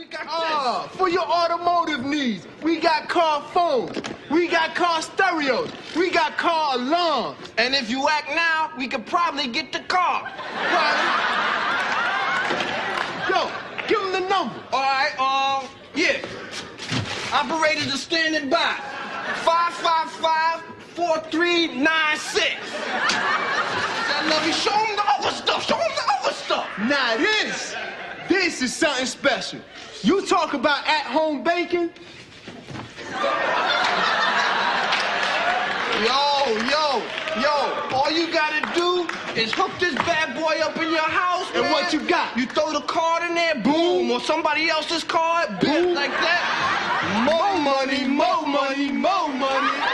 We got Ah, for your automotive needs, we got car phones, we got car stereos, we got car alarms. And if you act now, we could probably get the car. Yo, give him the number. All right, um, yeah. Operators are standing by. 555-4396. That love you. Show them the other stuff. Show them the other stuff. Now this, this is something special. You talk about at-home baking, Yo, yo, yo. All you gotta do is hook this bad boy up in your house, And man. what you got? You throw the card in there, boom, or somebody else's card, boom, like that. More money, more money, more money.